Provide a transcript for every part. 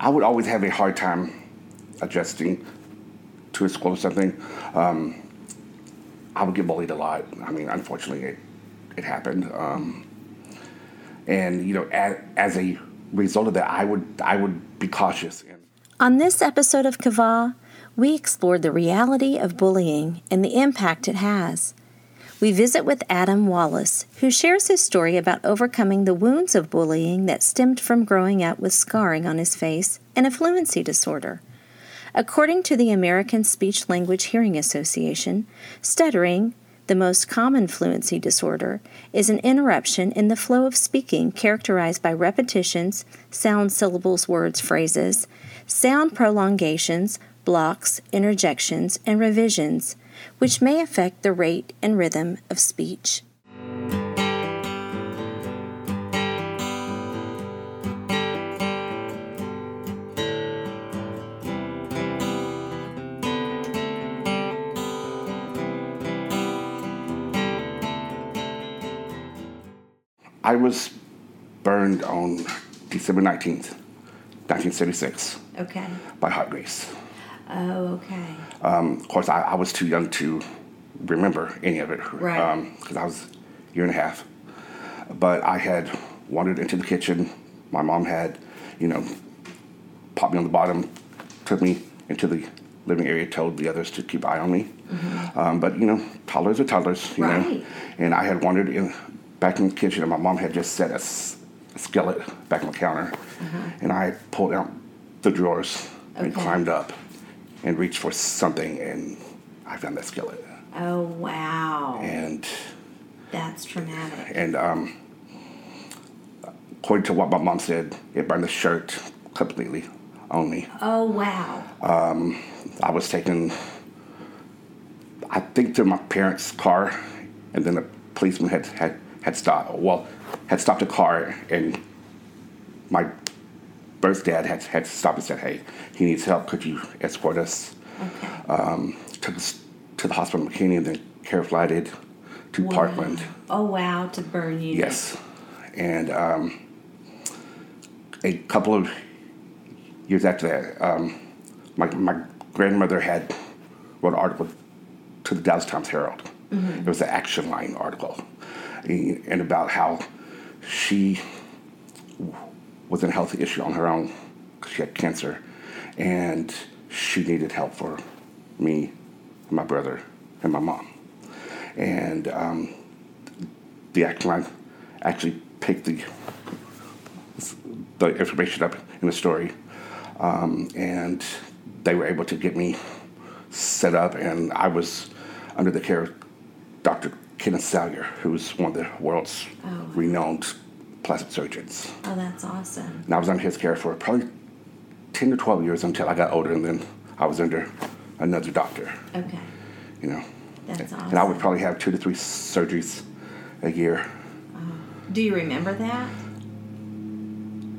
I would always have a hard time adjusting to a school or something. Um, I would get bullied a lot. I mean, unfortunately, it, it happened. Um, and you know, as, as a result of that, I would I would be cautious. On this episode of Kava, we explored the reality of bullying and the impact it has. We visit with Adam Wallace, who shares his story about overcoming the wounds of bullying that stemmed from growing up with scarring on his face and a fluency disorder. According to the American Speech Language Hearing Association, stuttering, the most common fluency disorder, is an interruption in the flow of speaking characterized by repetitions, sound syllables, words, phrases, sound prolongations, blocks, interjections, and revisions, which may affect the rate and rhythm of speech. I was burned on December nineteenth, nineteen seventy six, Okay. by hot grease. Oh, okay. Um, of course, I, I was too young to remember any of it Right. because I was a year and a half. But I had wandered into the kitchen. My mom had, you know, popped me on the bottom, took me into the living area, told the others to keep eye on me. Um, but you know, toddlers are toddlers, you know. Mm-hmm. Right. And I had wandered in back in the kitchen, and my mom had just set a, s- a skillet back on the counter, and I pulled out the drawers and Uh-huh. Climbed up and reached for something, and I found that skillet. Oh, wow. And That's traumatic. and um, according to what my mom said, it burned the shirt completely on me. Oh, wow. Um, I was taken, I think, to my parents' car, and then the policeman had had had stopped. Well, had stopped the car, and my birth dad had had to stop and said, "Hey, he needs help. Could you escort us?" Okay. Um, took us to the hospital in McKinney, and then care flighted to Parkland. Oh, wow, to burn you. Yes, and um, a couple of years after that, um, my my grandmother had wrote an article to the Dallas Times Herald. It was an action line article, and and about how she was in a health issue on her own. 'cause She had cancer, and she needed help for me, my brother, and my mom. And um, the action line actually picked the the information up in the story, um, and they were able to get me set up, and I was under the care of Dr. Kenneth Salyer, who's one of the world's Oh. renowned plastic surgeons. Oh, that's awesome. And I was under his care for probably 10 to 12 years until I got older, and then I was under another doctor, Okay. you know. That's awesome. And I would probably have two to three surgeries a year. Do you remember that?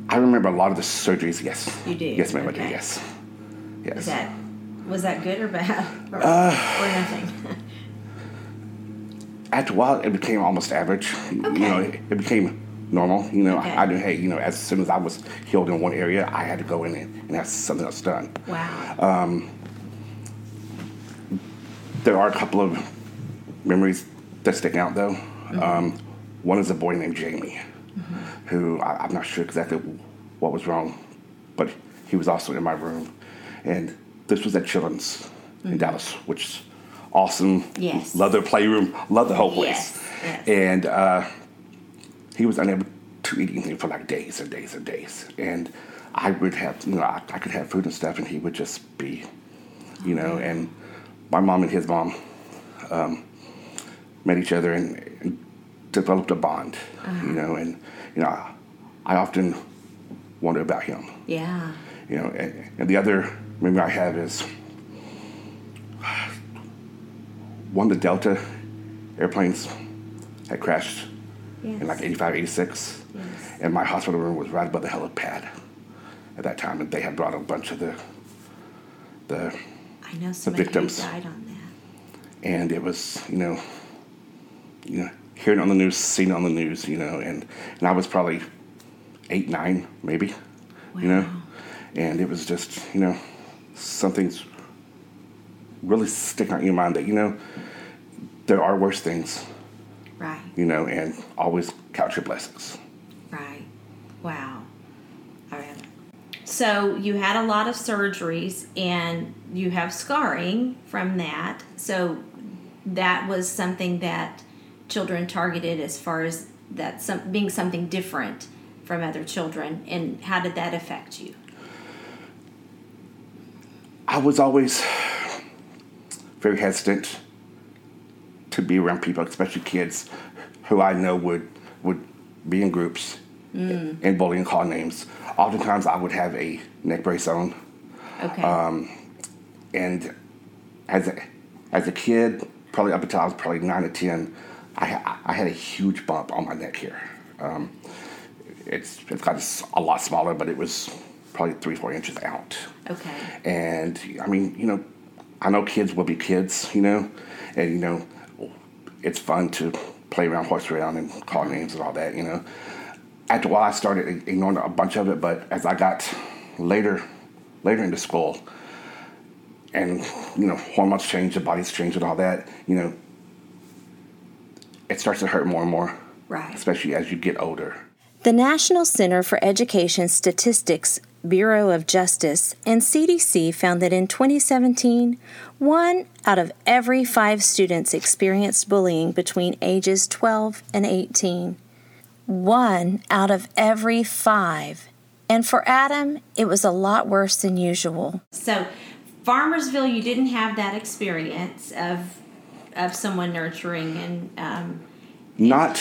I remember a lot of the surgeries, yes. You do? Yes, ma'am, I do, yes. Yes. Is that was that good or bad or, Uh, or nothing? After a while, it became almost average. Okay. You know, it, it became normal. You know, Okay. I, I knew, hey, you know, as soon as I was healed in one area, I had to go in and, and have something else done. wow. Um, There are a couple of memories that stick out, though. Um, one is a boy named Jamie, who I, I'm not sure exactly what was wrong, but he was also in my room. And this was at Children's in Dallas, which is awesome. Yes. Love their playroom, love the whole place. Yes, yes. And uh, he was unable to eat anything for like days and days and days. And I would have, you know, I, I could have food and stuff, and he would just be, you know, and my mom and his mom um, met each other and, and developed a bond, you know, and, you know, I, I often wonder about him, yeah. you know, and, and the other memory I have is one of the Delta airplanes had crashed Yes. in like 85, 86. Yes. And my hospital room was right above the helipad at that time. And they had brought a bunch of the, the I know who victims. died on that. and it was, you know, you know, hearing on the news, seeing on the news, you know, and, and I was probably eight, nine, maybe, you know. And it was just you know something's really sticking out in your mind that you know there are worse things, Right. you know, and always count your blessings. Right. Wow. Oh, All right. So you had a lot of surgeries and you have scarring from that. So that was something that children targeted as far as that some, being something different from other children. And how did that affect you? I was always very hesitant to be around people, especially kids who I know would would be in groups and bully and call names. Oftentimes, I would have a neck brace on, Okay. and as a, as a kid, probably up until I was probably nine or ten, I I had a huge bump on my neck here. Um, it's it's got a lot smaller, but it was probably three four inches out. okay. And I mean, you know, I know kids will be kids, you know, and you know, it's fun to play around, horse around, and call names and all that, you know. After a while, I started ignoring a bunch of it, but as I got later, later into school, and you know, hormones change, the body's changed, and all that, you know, it starts to hurt more and more, Right. especially as you get older. The National Center for Education Statistics Bureau of Justice and CDC found that in 2017, one out of every five students experienced bullying between ages 12 and 18. One out of every five. And for Adam, it was a lot worse than usual. So, Farmersville, you didn't have that experience of of someone nurturing and um, Not,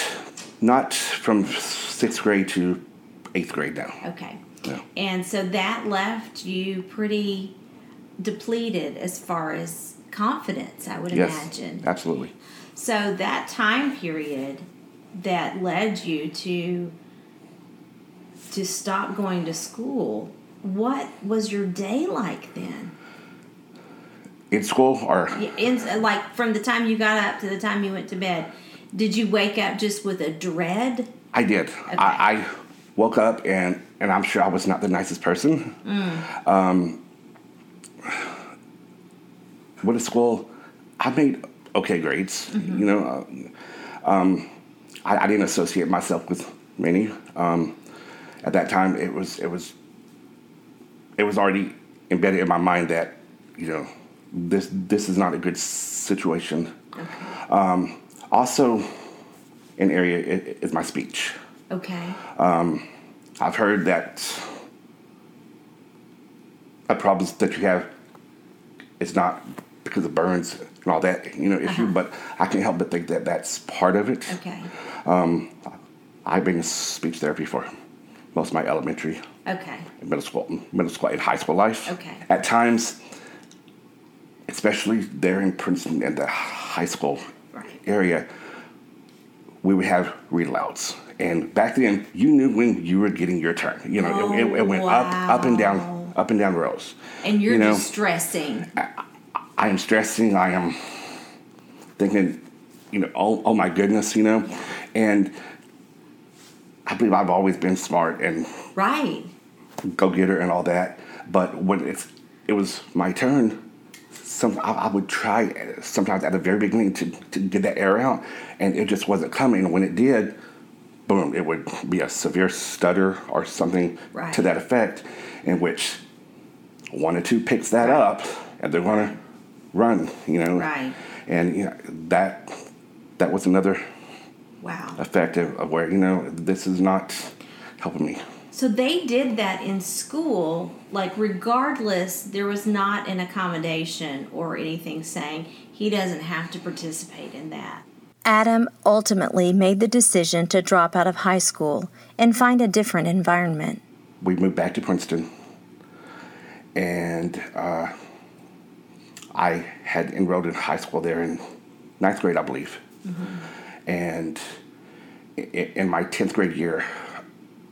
not from sixth grade to eighth grade now. Okay. Yeah. And so that left you pretty depleted as far as confidence, I would Yes, imagine. absolutely. So that time period that led you to to stop going to school, what was your day like then? In school, or In, like from the time you got up to the time you went to bed, did you wake up just with a dread? I did. I, I woke up and and I'm sure I was not the nicest person. Um, went to school. I made okay grades. You know, uh, um, I, I didn't associate myself with many. Um, at that time, it was it was it was already embedded in my mind that you know this this is not a good situation. Um, also, an area is my speech. Okay. I've heard that a problem that you have is not because of burns and all that, you know, issue, but I can't help but think that that's part of it. Okay. Um, I've been in speech therapy for most of my elementary, Okay. middle school, middle school, and high school life. Okay. At times, especially there in Princeton and the high school Right. area, we would have read alouds. And back then, you knew when you were getting your turn. You know, it, it, it oh, went up, up and down, up and down rows. And you're You know, just stressing. I am stressing. I am thinking, you know, oh, oh my goodness, you know, and I believe I've always been smart and Right. go getter and all that. But when it's it was my turn, some I, I would try sometimes at the very beginning to, to get that air out, and it just wasn't coming. When it did, boom, it would be a severe stutter or something Right. to that effect, in which one or two picks that Right. up and they're gonna run, you know. Right. And you know that that was another Wow. effect of, of where you know this is not helping me. So they did that in school, like regardless, there was not an accommodation or anything saying he doesn't have to participate in that. Adam ultimately made the decision to drop out of high school and find a different environment. we moved back to Princeton, and uh, I had enrolled in high school there in ninth grade, I believe. And i- i- in my tenth grade year,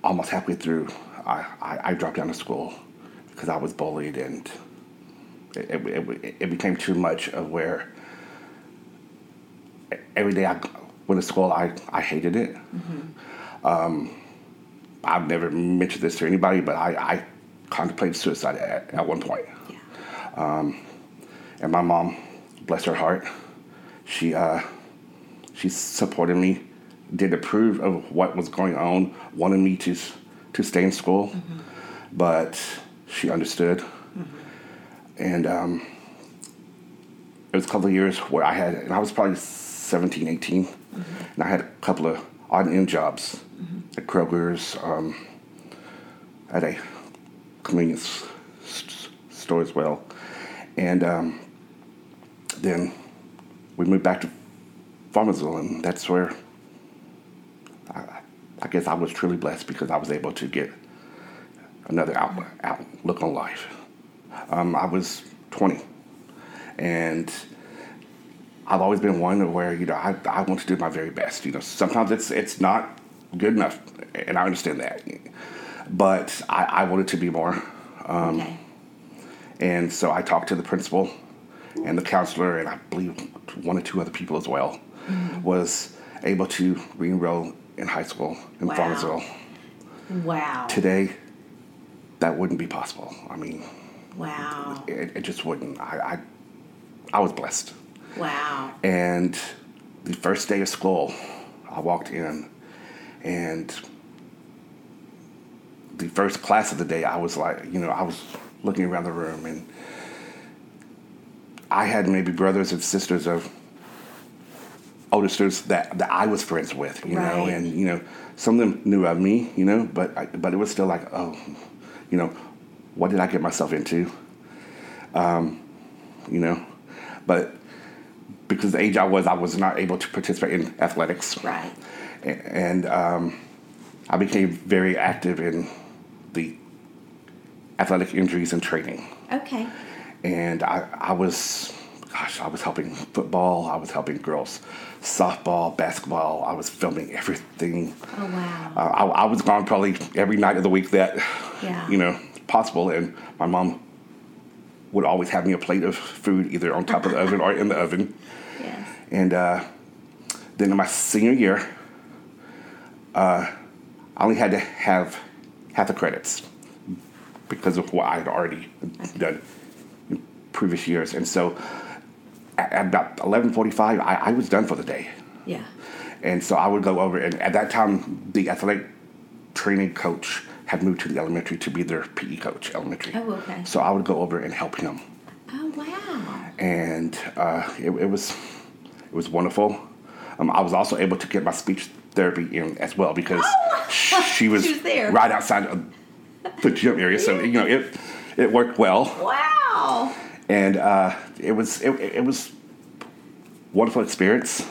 almost halfway through, I, I, I dropped out of school because I was bullied, and it, it, it, it became too much of where every day I went to school, I, I hated it. I've never mentioned this to anybody, but I, I contemplated suicide at, at one point. Yeah. Um, And my mom, bless her heart, she uh, she supported me, did approve of what was going on, wanted me to to stay in school, but she understood. And um, it was a couple of years where I had, and I was probably 17, 18, and I had a couple of odd end jobs at Kroger's, um, at a convenience store as well. And um, then we moved back to Farmersville, and that's where I, I guess I was truly blessed because I was able to get another out, outlook on life. Um, I was 20, and I've always been one where you know I, I want to do my very best. You know, sometimes it's it's not good enough, and I understand that, but I, I wanted to be more. Um, okay. And so I talked to the principal and the counselor, and I believe one or two other people as well, was able to re-enroll in high school in Wow. Farmersville. Wow. Today, that wouldn't be possible. I mean, Wow. it, it just wouldn't. I, I, I was blessed. Wow. And the first day of school, I walked in, and the first class of the day, I was like, you know, I was looking around the room, and I had maybe brothers and sisters of older students that, that I was friends with, you know, and you know, some of them knew of me, you know, but I, but it was still like, oh, you know, what did I get myself into? Um, you know, but because the age I was, I was not able to participate in athletics. Right. And um, I became very active in the athletic injuries and training. Okay. And I, I was, gosh, I was helping football, I was helping girls softball, basketball, I was filming everything. Oh wow. Uh, I, I was gone probably every night of the week that, Yeah. you know, possible. And my mom would always have me a plate of food either on top of the oven or in the oven. And uh, then in my senior year, uh, I only had to have half the credits because of what I had already done in previous years. And so at, at about 11.45, I, I was done for the day. Yeah. And so I would go over, and at that time, the athletic training coach had moved to the elementary to be their PE coach, elementary. Oh, okay. So I would go over and help him Oh wow. and uh, it, it was it was wonderful. Um, I was also able to get my speech therapy in as well because she was, Oh! She was there. right outside of the gym area, so you know it it worked well, Wow. and uh, it was it, it was wonderful experience.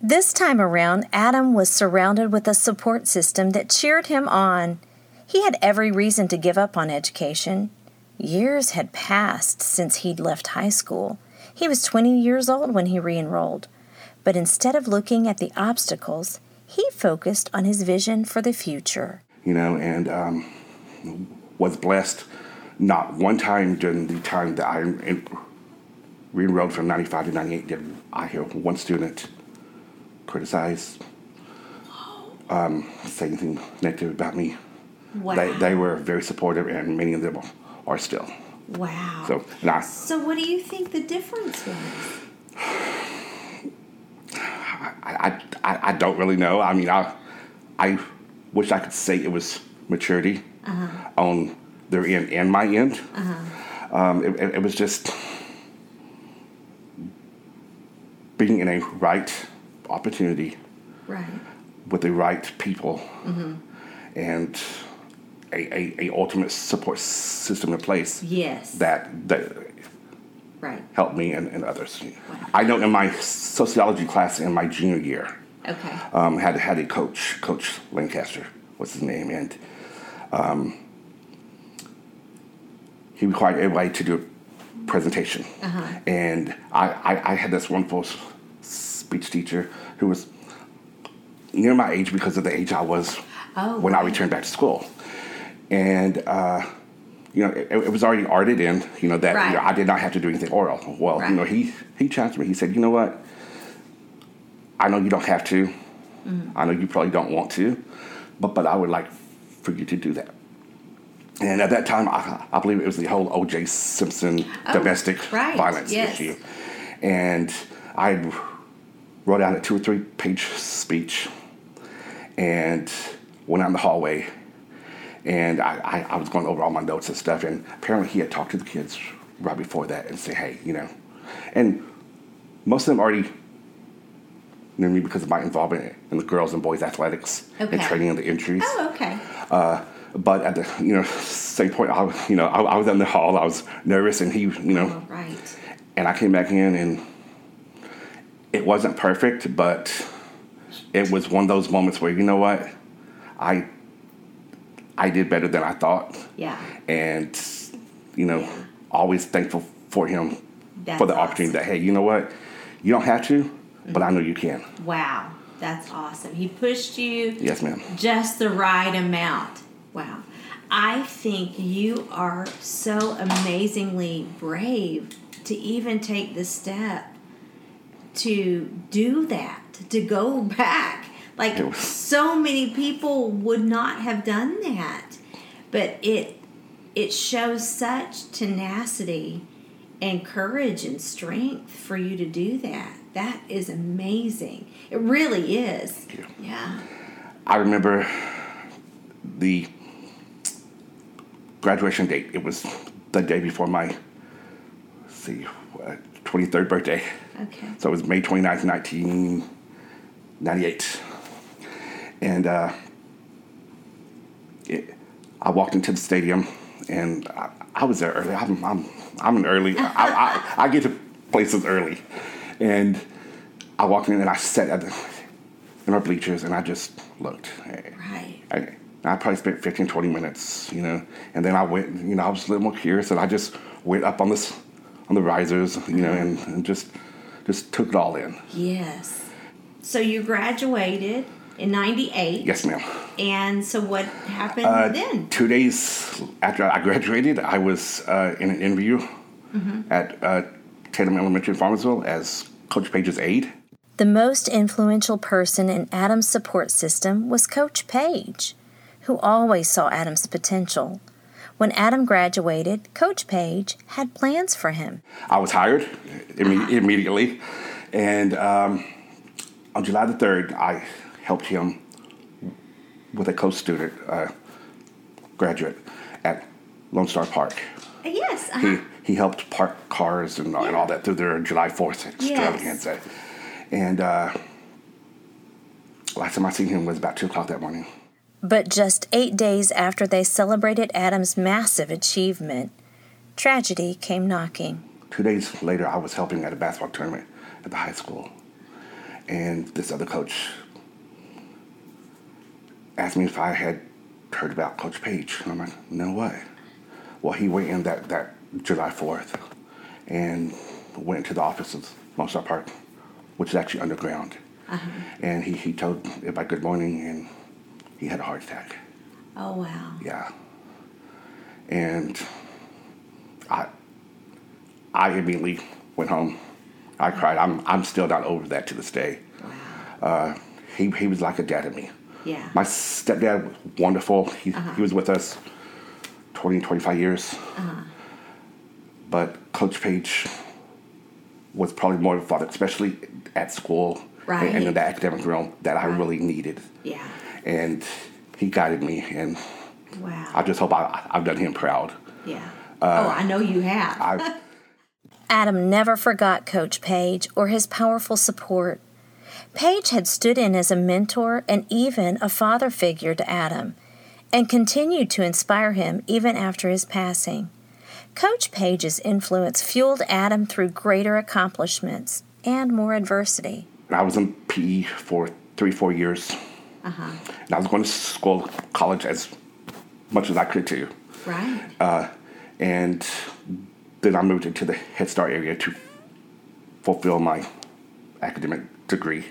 This time around, Adam was surrounded with a support system that cheered him on. He had every reason to give up on education. Years had passed since he'd left high school. He was 20 years old when he re enrolled. But instead of looking at the obstacles, he focused on his vision for the future. you know, and um, was blessed. Not one time during the time that I en- re-enrolled from 95 to 98 did I hear one student criticize, um, say anything negative about me. Wow. They, they were very supportive, and many of them are still. wow. So, and I, So, what do you think the difference was? I, I, I don't really know. I mean, I, I wish I could say it was maturity uh-huh. on their end and my end. Uh-huh. Um, it, it, it was just being in a right opportunity Right. with the right people mm-hmm. and a, a, a ultimate support system in place Yes. that that right. helped me and, and others. I know in my sociology class in my junior year, Okay. um, had had a coach, Coach Lancaster, what's his name, and um, he required everybody to do a presentation. And I, I, I had this wonderful speech teacher who was near my age because of the age I was Oh, when I returned back to school. And uh, you know, it, it was already arted in, you know, that you know, I did not have to do anything oral. Well, Right. you know, he he challenged me. He said, you know what? I know you don't have to. Mm-hmm. I know you probably don't want to, but but I would like for you to do that. And at that time, I, I believe it was the whole O.J. Simpson Oh, domestic right, violence yes. issue. And I wrote out a two or three page speech and went out in the hallway. And I, I, I was going over all my notes and stuff. And apparently, he had talked to the kids right before that and say, hey, you know. And most of them already knew me because of my involvement in the girls and boys athletics and training in the injuries. Oh, okay. Uh, but at the you know same point, I was- you know I, I was in the hall. I was nervous, and he you know, Oh, right. and I came back in, and it wasn't perfect, but it was one of those moments where you know what, I I did better than I thought, Yeah. and you know always thankful for him That's for the opportunity that hey you know what, you don't have to, but I know you can. Wow. That's awesome. He pushed you Yes, ma'am. just the right amount. Wow. I think you are so amazingly brave to even take the step to do that, to go back. Like so many people would not have done that. But it it shows such tenacity and courage and strength for you to do that. That is amazing. It really is. you. Yeah. I remember the graduation date. It was the day before my, see, uh, 23rd birthday. Okay. So it was May 29th, 1998. And uh, it, I walked into the stadium and I, I was there early. I'm, I'm, I'm an early, I, I, I get to places early. And I walked in and I sat at the, in our bleachers and I just looked. Right. I, I probably spent 15, 20 minutes, you know, and then I went, you know, I was a little more curious, and I just went up on this, on the risers, you know, and, and just, just took it all in. Yes. So you graduated in 98. Yes, ma'am. And so what happened Uh, then? Two days after I graduated, I was uh, in an interview at uh, Tatum Elementary in Farmersville as Coach Page's aide. The most influential person in Adam's support system was Coach Page, who always saw Adam's potential. When Adam graduated, Coach Page had plans for him. I was hired imme- immediately, and um, on July the third, I helped him with a co-student uh, graduate at Lone Star Park. Yes. He he helped park cars and, and all that through their July Fourth extravaganza. And uh, last time I seen him was about two o'clock that morning. But just eight days after they celebrated Adam's massive achievement, tragedy came knocking. Two days later, I was helping at a basketball tournament at the high school, and this other coach asked me if I had heard about Coach Page. And I'm like, no way. Well, he went in that, that July 4th and went into the office of Star Park, which is actually underground. And he, he told everybody good morning, and he had a heart attack. Oh, wow. Yeah. And I I immediately went home. I cried. I'm I'm still not over that to this day. Uh, he he was like a dad to me. Yeah. My stepdad was wonderful. He uh-huh. he was with us 20, 25 years. Uh-huh. But Coach Page was probably more of a father, especially at school and, and in the academic realm that I Right. really needed. yeah. And he guided me, and Wow. I just hope I, I've done him proud. yeah. Uh, oh, I know you have. I, Adam never forgot Coach Page or his powerful support. Page had stood in as a mentor and even a father figure to Adam, and continued to inspire him even after his passing. Coach Page's influence fueled Adam through greater accomplishments and more adversity. I was in PE for three, four years. And I was going to school, college as much as I could too. Right. Uh, and then I moved into the Head Start area to fulfill my academic degree.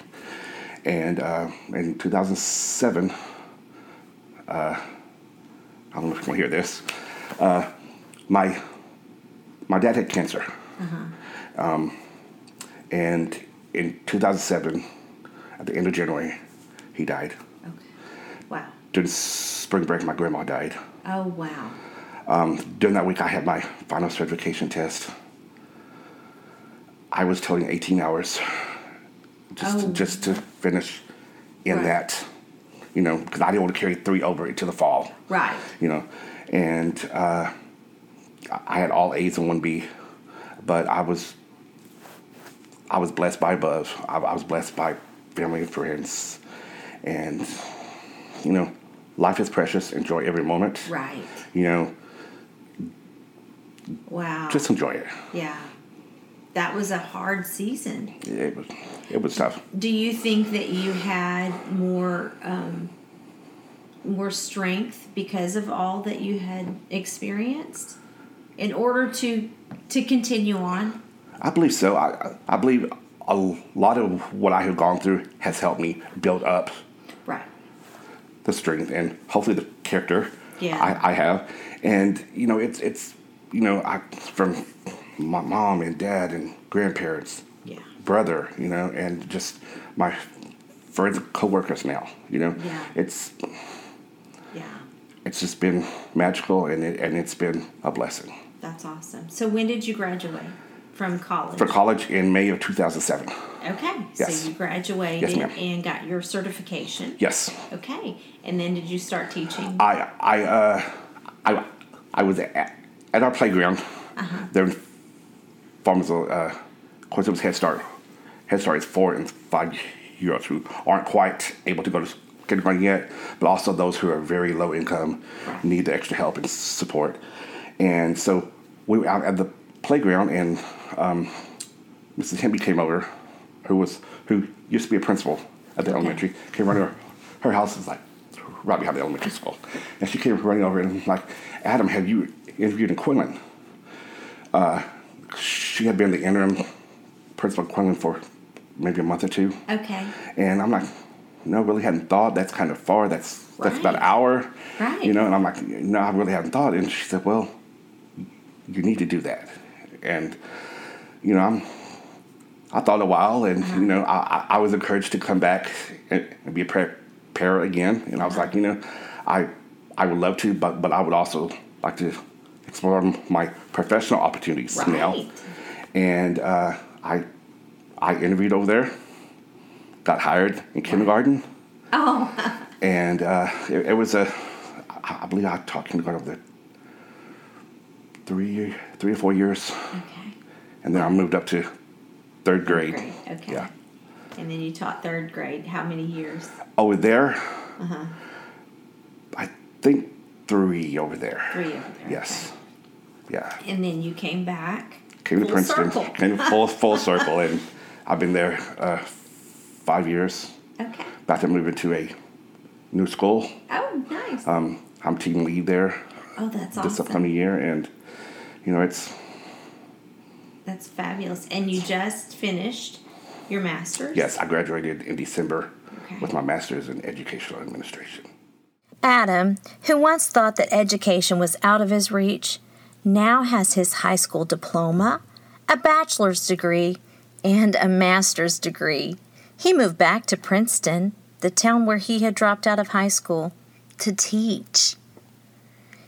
And uh, in 2007, uh, I don't know if you want to hear this. Uh, my my dad had cancer, um, and in 2007, at the end of January, he died. Okay. Wow. During spring break, my grandma died. Oh, wow. Um, during that week, I had my final certification test. I was toting 18 hours just, Oh. to, just to finish in Right. that, you know, because I didn't want to carry three over into the fall, Right. you know. And uh, I had all A's and one B, but I was I was blessed by above. I, I was blessed by family and friends, and you know, life is precious. Enjoy every moment. Right. You know, Wow. just enjoy it. yeah. That was a hard season. It was it was tough. Do you think that you had more um, more strength because of all that you had experienced in order to to continue on? I believe so. I I believe a lot of what I have gone through has helped me build up Right. the strength and hopefully the character Yeah. I, I have. And you know, it's it's you know, I from my mom and dad and grandparents, Yeah. brother, you know, and just my friends, coworkers now. You know, Yeah. it's Yeah. it's just been magical and it, and it's been a blessing. That's awesome. So when did you graduate from college? For college in May of 2007. Okay. Yes. So you graduated Yes, and got your certification. Yes, Okay. And then did you start teaching? I I uh I I was at, at our playground Uh-huh. there in Farmersville. Uh, of course, it was Head Start. Head Start is four and five year olds who aren't quite able to go to kindergarten yet, but also those who are very low income need the extra help and support. And so we were out at the playground, and um, Mrs. Hemby came over, who was who used to be a principal at the elementary. Came running over. Her house is like right behind the elementary school, and she came running over and was like, Adam, have you interviewed in Quinlan? Uh, she had been the interim principal Quinlan for maybe a month or two. Okay. And I'm like, no, really hadn't thought. That's kind of far. That's that's about an hour. Right. You know, and I'm like, no, I really hadn't thought. And she said, well, you need to do that. And you know, I'm. I thought a while, and uh-huh. you know, I, I was encouraged to come back and, and be a parent again. And I was like, uh-huh. you know, I I would love to, but but I would also like to explore my professional opportunities right. now. And uh, I I interviewed over there, got hired in kindergarten, Oh. and uh, it, it was a I believe I taught kindergarten over there three three or four years, Okay. and then I moved up to third grade. Great. Okay. Yeah. And then you taught third grade. How many years? Over there, Uh-huh. I think three over there. Three over there. Yes. Yeah. And then you came back. Came to Princeton. circle. Came full full circle, and I've been there uh, five years. Okay. About to move into a new school. Oh, nice. Um, I'm team lead there oh, that's this awesome. upcoming year, and you know it's That's fabulous. And you just finished your master's? yes. I graduated in December Okay. with my master's in educational administration. Adam, who once thought that education was out of his reach, now has his high school diploma, a bachelor's degree, and a master's degree. He moved back to Princeton, the town where he had dropped out of high school, to teach.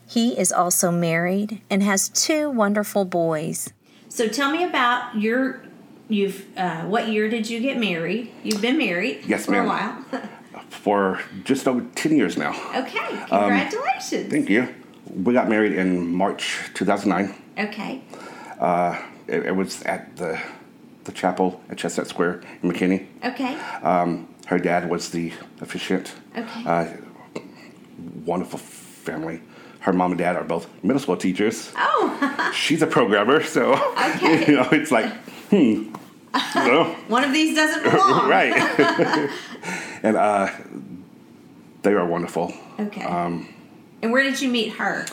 He is also married and has two wonderful boys. So tell me about your you've uh, what year did you get married? You've been married Yes, for ma'am. a while. For just over ten years now. okay, congratulations. Thank you. We got married in March 2009. okay. It, it was at the the chapel at Chestnut Square in McKinney. Okay. Um, her dad was the officiant. Okay. Uh, wonderful family. Her mom and dad are both middle school teachers. oh, She's a programmer, so Okay. you know it's like, hmm, one of these doesn't belong. right. and uh, they are wonderful. Okay. Um, and where did you meet her?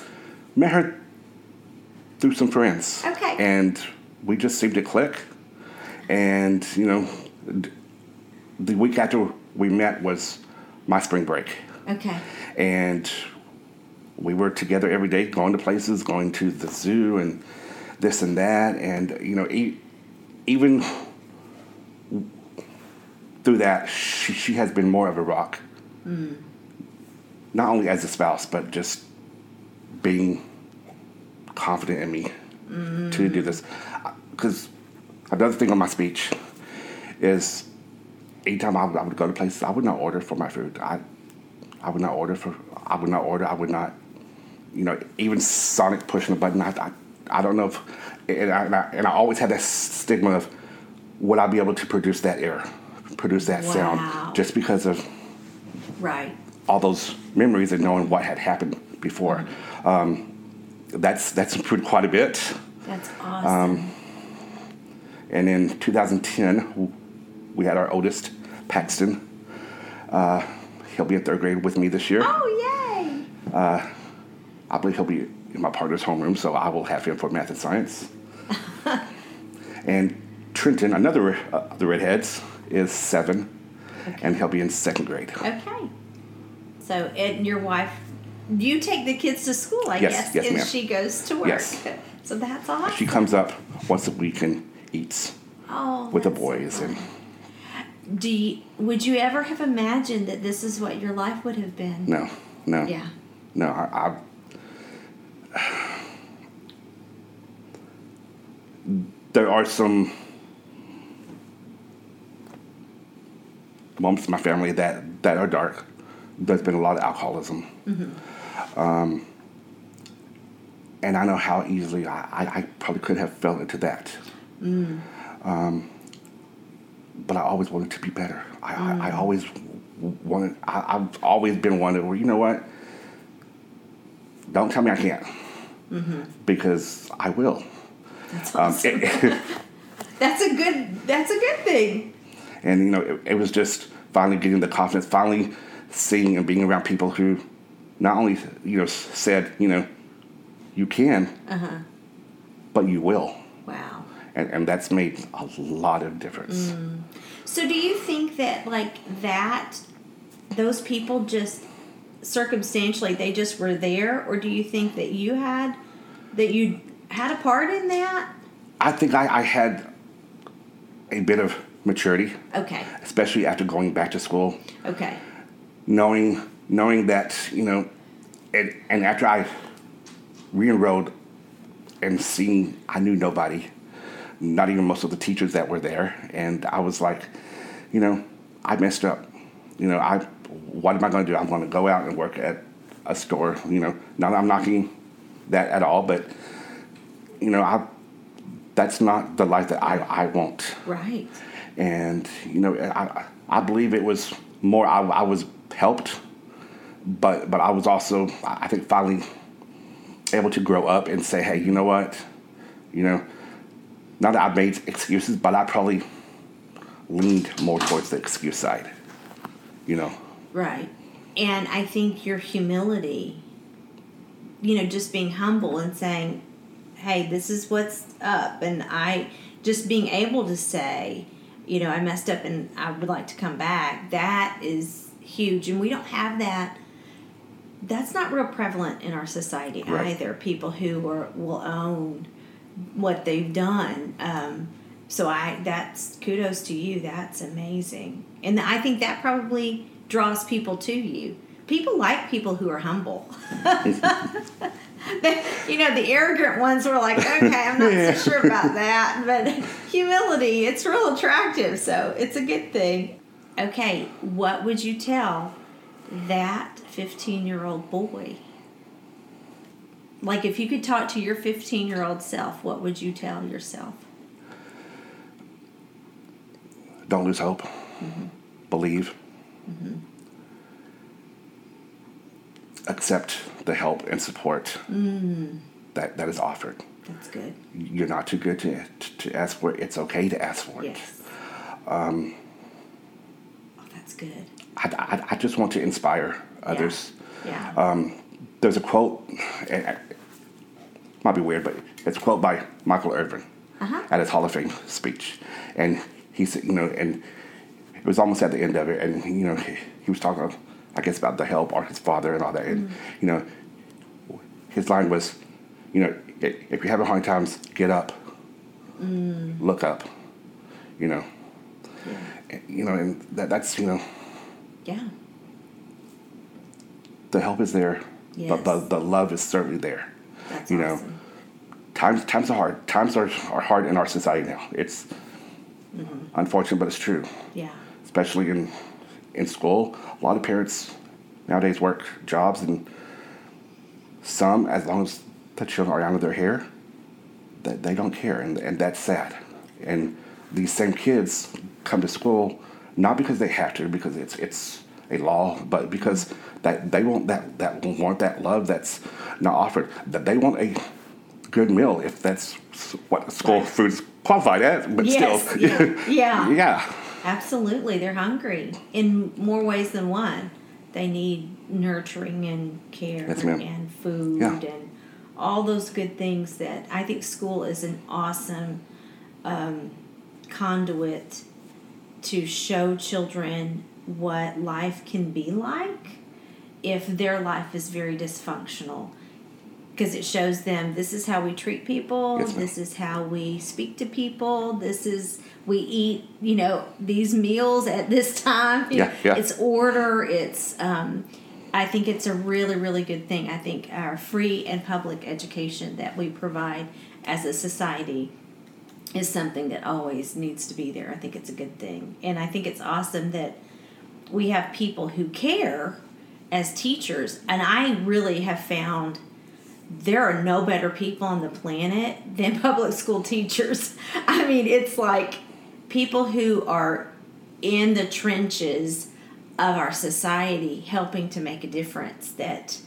Met her through some friends. Okay. And we just seemed to click. And you know, the week after we met was my spring break. Okay. and we were together every day, going to places, going to the zoo, and this and that, and you know, e- even through that, she, she has been more of a rock, mm. Not only as a spouse, but just being confident in me to do this. Because another thing on my speech is anytime I would, I would go to places, I would not order for my food. I, I would not order for, I would not order, I would not, you know, even Sonic pushing a button, I, I, I don't know if, and I, and I, and I always had that stigma of, would I be able to produce that air, produce that Wow. sound, just because of Right. All those memories and knowing what had happened before. Um, that's that's improved quite a bit. That's awesome. And in 2010, we had our oldest, Paxton. Uh, he'll be in third grade with me this year. oh, yay. I believe he'll be in my partner's homeroom, so I will have him for math and science. and Trenton, another uh, of the redheads, is seven, and he'll be in second grade. Okay. So, and your wife, you take the kids to school, I Yes, guess, yes, and ma'am. she goes to work. Yes. So that's awesome. She comes up once a week and eats oh, with the boys, and do you, would you ever have imagined that this is what your life would have been? no, no, Yeah. no. I, I there are some moments in my family that that are dark. There's been a lot of alcoholism, um, and I know how easily I, I, I probably could have fell into that. Um, but I always wanted to be better. I, I, I always wanted. I, I've always been one that, well, you know what? Don't tell me I can't, because I will. That's Um, it- that's a good. That's a good thing. and you know, it, it was just finally getting the confidence, finally seeing and being around people who not only you know said, you know, you can, uh-huh. but you will, Wow. and, and that's made a lot of difference. Mm. So do you think that like that those people just circumstantially they just were there or do you think that you had that you had a part in that? I think I, I had a bit of maturity, Okay. especially after going back to school, Okay. Knowing knowing that you know, and, and after I re-enrolled and seeing I knew nobody, not even most of the teachers that were there, and I was like, you know, I messed up. You know, I what am I going to do? I'm going to go out and work at a store. You know, not that I'm knocking that at all, but you know, I that's not the life that I, I want Right. and you know I I believe it was more I, I was helped, but but I was also I think finally able to grow up and say hey you know what, you know, not that I made excuses but I probably leaned more towards the excuse side, you know. Right. And I think your humility, you know, just being humble and saying, hey, this is what's up. And I just being able to say, you know, I messed up and I would like to come back, that is huge. And we don't have that. That's not real prevalent in our society Right. either. People who are, will own what they've done. Um, so I that's kudos to you. That's amazing, and I think that probably draws people to you. People like people who are humble. You know, the arrogant ones were like, okay, I'm not so sure about that, but humility, it's real attractive, so it's a good thing. Okay, what would you tell that 15 year old boy? Like, if you could talk to your 15 year old self, what would you tell yourself? Don't lose hope. Mm-hmm. Believe. Mm-hmm. Accept the help and support mm. that, that is offered. That's good. You're not too good to, to ask for it. It's okay to ask for it. Yes. Um, that's good. I, I, I just want to inspire others. Yeah. Uh, There's a quote, and it might be weird, but it's a quote by Michael Irvin Uh-huh. at his Hall of Fame speech. And he said, you know, and it was almost at the end of it, and, you know, he, he was talking, I guess, about the help or his father and all that. And, you know, his line was, you know, if you're having hard times, get up, look up, you know. yeah. You know, and that, that's, you know, Yeah. the help is there, but the, Yes. the love is certainly there. That's You know, times times are hard. Times are, are hard in our society now. It's mm-hmm. unfortunate, but it's true. Yeah. Especially in in school, a lot of parents nowadays work jobs, and some, as long as the children are out of their hair, that they don't care, and and that's sad. And these same kids come to school not because they have to, because it's it's a law, but because that they want that that want that love that's not offered. That they want a good meal if that's what school Right. food is qualified as, but Yes, still, yeah, yeah. yeah, Absolutely. They're hungry in more ways than one. They need nurturing and care Yes, and food Yeah. and all those good things that I think school is an awesome um, conduit to show children what life can be like if their life is very dysfunctional. Because it shows them this is how we treat people Yes, this is how we speak to people this is we eat you know these meals at this time. Yeah, yeah. it's order it's um, i think it's a really really good thing. I think our free and public education that we provide as a society is something that always needs to be there. I think it's a good thing. And i think it's awesome that we have people who care as teachers. And i really have found there are no better people on the planet than public school teachers. I mean, it's like people who are in the trenches of our society helping to make a difference that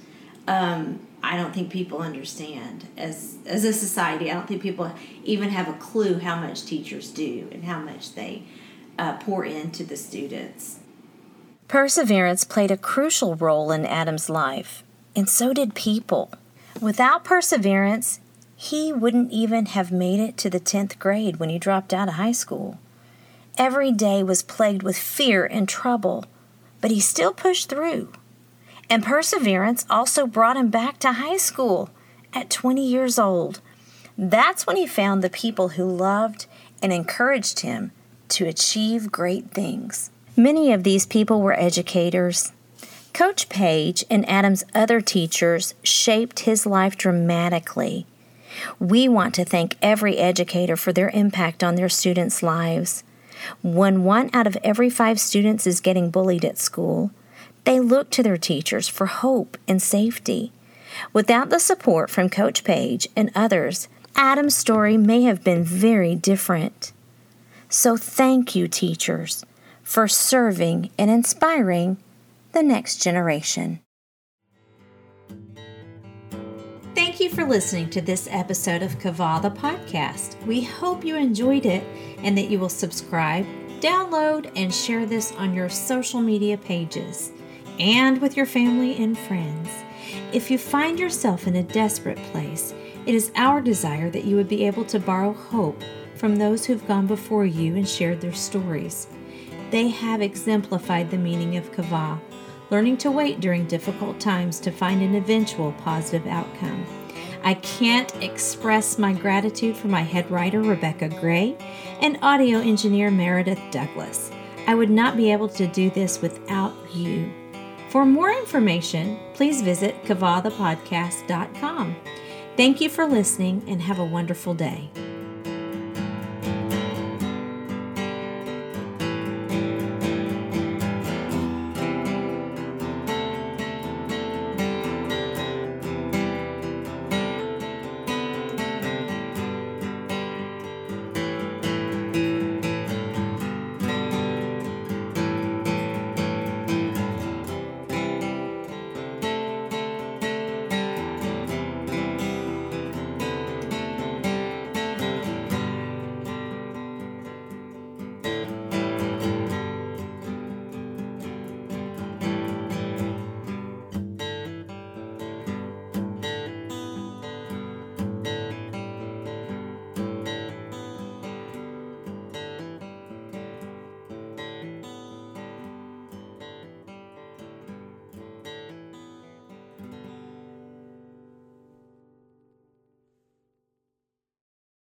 um, I don't think people understand as as a society. I don't think people even have a clue how much teachers do and how much they uh, pour into the students. Perseverance played a crucial role in Adam's life, and so did people. Without perseverance, he wouldn't even have made it to the 10th grade when he dropped out of high school. Every day was plagued with fear and trouble, but he still pushed through. And perseverance also brought him back to high school at 20 years old. That's when he found the people who loved and encouraged him to achieve great things. Many of these people were educators. Coach Page and Adam's other teachers shaped his life dramatically. We want to thank every educator for their impact on their students' lives. When one out of every five students is getting bullied at school, they look to their teachers for hope and safety. Without the support from Coach Page and others, Adam's story may have been very different. So thank you, teachers, for serving and inspiring the next generation. Thank you for listening to this episode of Kava the podcast. We hope you enjoyed it and that you will subscribe, download, and share this on your social media pages and with your family and friends. If you find yourself in a desperate place, it is our desire that you would be able to borrow hope from those who've gone before you and shared their stories. They have exemplified the meaning of kava, learning to wait during difficult times to find an eventual positive outcome. I can't express my gratitude for my head writer, Rebecca Gray, and audio engineer, Meredith Douglas. I would not be able to do this without you. For more information, please visit kavathepodcast.com. Thank you for listening and have a wonderful day.